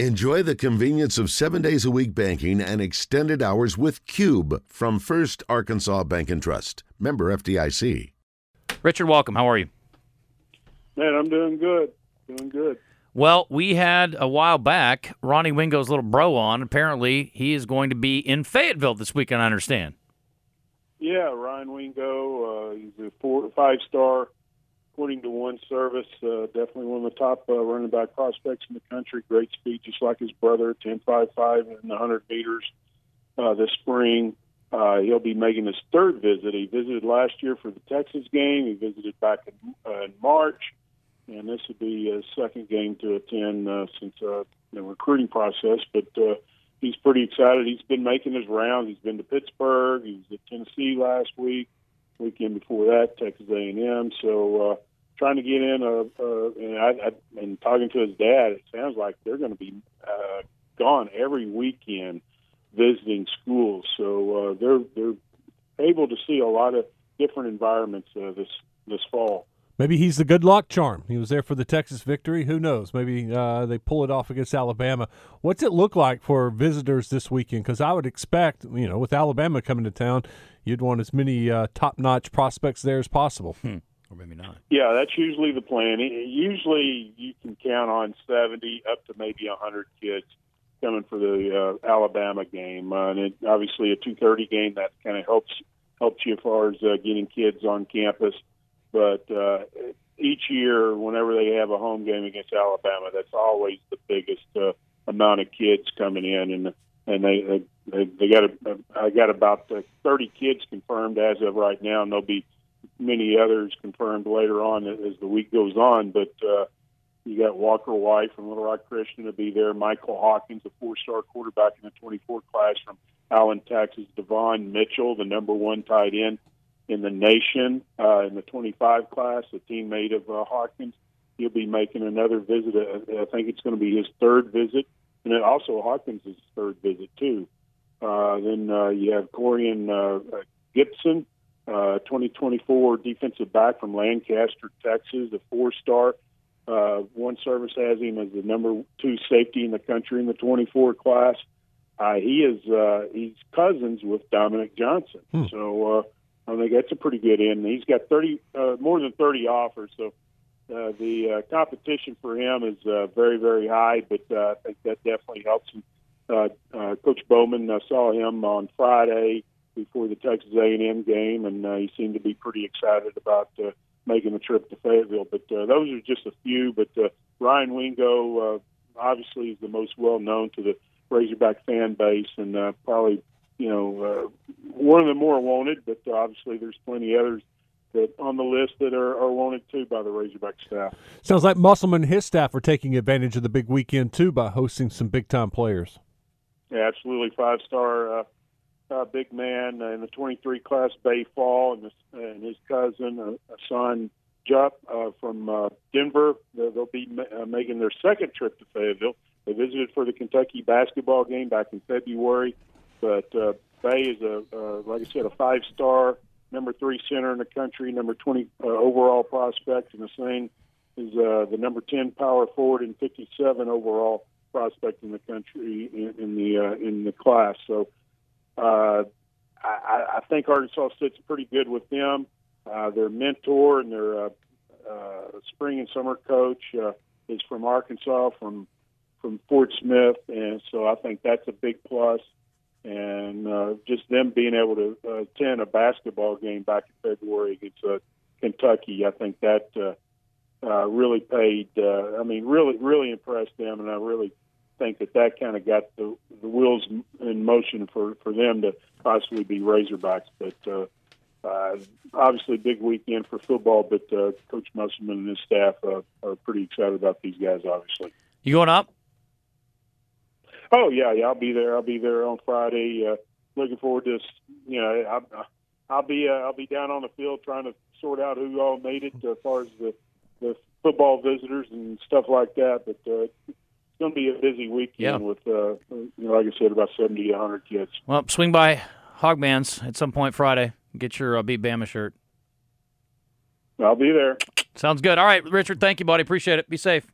Enjoy the convenience of seven days a week banking and extended hours with Cube from First Arkansas Bank and Trust. Member FDIC. Richard, welcome. How are you? Man, I'm doing good. Doing good. Well, we had a while back Ronnie Wingo's little bro on. Apparently, he is going to be in Fayetteville this weekend, I understand. Yeah, Ryan Wingo. Uh, he's a four, five star according to one service, uh, definitely one of the top uh, running back prospects in the country. Great speed, just like his brother, 10.55 in the 100 meters uh, this spring. Uh, he'll be making his third visit. He visited last year for the Texas game. He visited back in, uh, in March, and this would be his second game to attend uh, since uh, the recruiting process. But uh, he's pretty excited. He's been making his rounds. He's been to Pittsburgh. He was at Tennessee last week weekend before that, Texas A&M. So uh, trying to get in, uh, uh, and I, I and talking to his dad, it sounds like they're going to be uh, gone every weekend visiting schools. So uh, they're they're able to see a lot of different environments uh, this this fall. Maybe he's the good luck charm. He was there for the Texas victory. Who knows? Maybe uh, they pull it off against Alabama. What's it look like for visitors this weekend? Because I would expect, you know, with Alabama coming to town, you'd want as many uh, top-notch prospects there as possible. Hmm. Or maybe not. Yeah, that's usually the plan. Usually, you can count on seventy up to maybe a hundred kids coming for the uh, Alabama game, uh, and it, obviously a two thirty game that kind of helps helps you as far as uh, getting kids on campus. But uh, each year, whenever they have a home game against Alabama, that's always the biggest uh, amount of kids coming in, and and they they, they got a, I got about uh, 30 kids confirmed as of right now, and there'll be many others confirmed later on as the week goes on. But uh, you got Walker White from Little Rock Christian to be there, Michael Hawkins, a four-star quarterback in the 24 class from Allen, Texas, Devon Mitchell, the number one tight end in the nation uh, in the 25 class, a teammate of uh, Hawkins. He'll be making another visit. Uh, I think it's going to be his third visit, and then also Hawkins' third visit too. Uh, then uh, you have Corian uh, Gibson, uh, 2024 defensive back from Lancaster, Texas, a four-star. Uh, one service has him as the number two safety in the country in the 24 class. Uh, he is uh, he's cousins with Dominic Johnson, hmm. so uh, I think that's a pretty good end. He's got 30 uh, more than 30 offers, so uh, the uh, competition for him is uh, very very high. But uh, I think that definitely helps him uh, uh, Coach Bowman uh, saw him on Friday before the Texas A&M game, and uh, he seemed to be pretty excited about uh, making the trip to Fayetteville. But uh, those are just a few. But uh, Ryan Wingo uh, obviously is the most well known to the Razorback fan base, and uh, probably you know uh, one of the more wanted. But obviously, there's plenty others that on the list that are, are wanted too by the Razorback staff. Sounds like Musselman and his staff are taking advantage of the big weekend too by hosting some big time players. Yeah, absolutely five star uh, uh, big man in the 23 class, Baye Fall, and, his, and his cousin, uh, son Jupp uh, from uh, Denver. They'll be ma- uh, making their second trip to Fayetteville. They visited for the Kentucky basketball game back in February, but uh, Baye is a, uh, like I said, a five star number three center in the country, number 20 uh, overall prospect, and the same is uh, the number 10 power forward and 57 overall prospect in the country in, in the uh, in the class. So uh, I, I think Arkansas sits pretty good with them. Uh, their mentor and their uh, uh, spring and summer coach uh, is from Arkansas, from from Fort Smith, and so I think that's a big plus. And uh, just them being able to uh, attend a basketball game back in February against uh, Kentucky, I think that uh, uh, really paid. Uh, I mean, really, really impressed them, and I really think that that kind of got the, the wheels in motion for, for them to possibly be Razorbacks. But uh, uh, obviously, big weekend for football. But uh, Coach Musselman and his staff uh, are pretty excited about these guys. Obviously, you going up? Oh yeah, yeah. I'll be there. I'll be there on Friday. Uh, looking forward to. You know, I'll, I'll be uh, I'll be down on the field trying to sort out who all made it as far as the the football visitors and stuff like that. But uh, it's going to be a busy weekend yeah. with, uh, you know, like I said, about 70 to 100 kids. Well, swing by Hogman's at some point Friday. Get your uh, Beat Bama shirt. I'll be there. Sounds good. All right, Richard. Thank you, buddy. Appreciate it. Be safe.